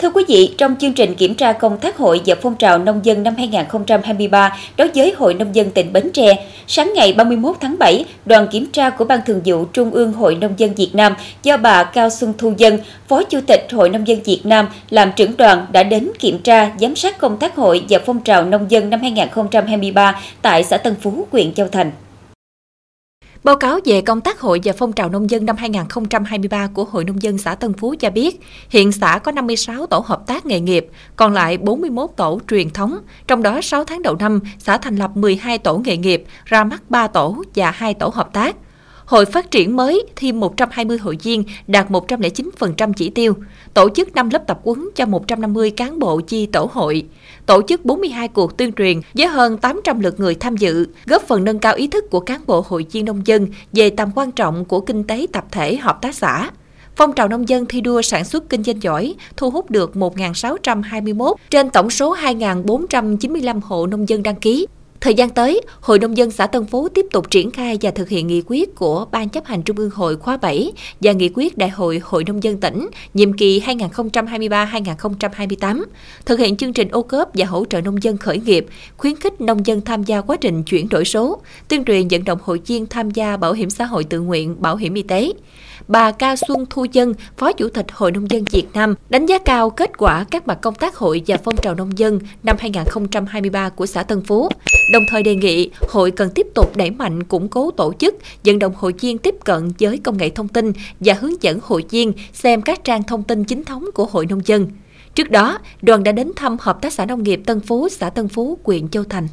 Thưa quý vị, trong chương trình kiểm tra công tác hội và phong trào nông dân năm 2023 đối với Hội Nông dân tỉnh Bến Tre, sáng ngày 31 tháng 7, đoàn kiểm tra của Ban Thường vụ Trung ương Hội Nông dân Việt Nam do bà Cao Xuân Thu Dân, Phó Chủ tịch Hội Nông dân Việt Nam làm trưởng đoàn đã đến kiểm tra, giám sát công tác hội và phong trào nông dân năm 2023 tại xã Tân Phú, huyện Châu Thành. Báo cáo về công tác hội và phong trào nông dân năm 2023 của Hội Nông dân xã Tân Phú cho biết, hiện xã có 56 tổ hợp tác nghề nghiệp, còn lại 41 tổ truyền thống. Trong đó 6 tháng đầu năm, xã thành lập 12 tổ nghề nghiệp, ra mắt 3 tổ và 2 tổ hợp tác. Hội phát triển mới thêm 120 hội viên đạt 109% chỉ tiêu, tổ chức 5 lớp tập huấn cho 150 cán bộ chi tổ hội, tổ chức 42 cuộc tuyên truyền với hơn 800 lượt người tham dự, góp phần nâng cao ý thức của cán bộ hội viên nông dân về tầm quan trọng của kinh tế tập thể hợp tác xã. Phong trào nông dân thi đua sản xuất kinh doanh giỏi thu hút được 1.621 trên tổng số 2.495 hộ nông dân đăng ký, Thời gian tới, Hội Nông dân xã Tân Phú tiếp tục triển khai và thực hiện nghị quyết của Ban chấp hành Trung ương Hội khóa 7 và nghị quyết Đại hội Hội Nông dân tỉnh nhiệm kỳ 2023-2028, thực hiện chương trình ô cớp và hỗ trợ nông dân khởi nghiệp, khuyến khích nông dân tham gia quá trình chuyển đổi số, tuyên truyền vận động hội viên tham gia bảo hiểm xã hội tự nguyện, bảo hiểm y tế. Bà ca Xuân Thu Dân, Phó Chủ tịch Hội Nông dân Việt Nam, đánh giá cao kết quả các mặt công tác hội và phong trào nông dân năm 2023 của xã Tân Phú, đồng thời đề nghị hội cần tiếp tục đẩy mạnh củng cố tổ chức, vận động hội viên tiếp cận với công nghệ thông tin và hướng dẫn hội viên xem các trang thông tin chính thống của Hội Nông dân. Trước đó, đoàn đã đến thăm Hợp tác xã Nông nghiệp Tân Phú, xã Tân Phú, huyện Châu Thành.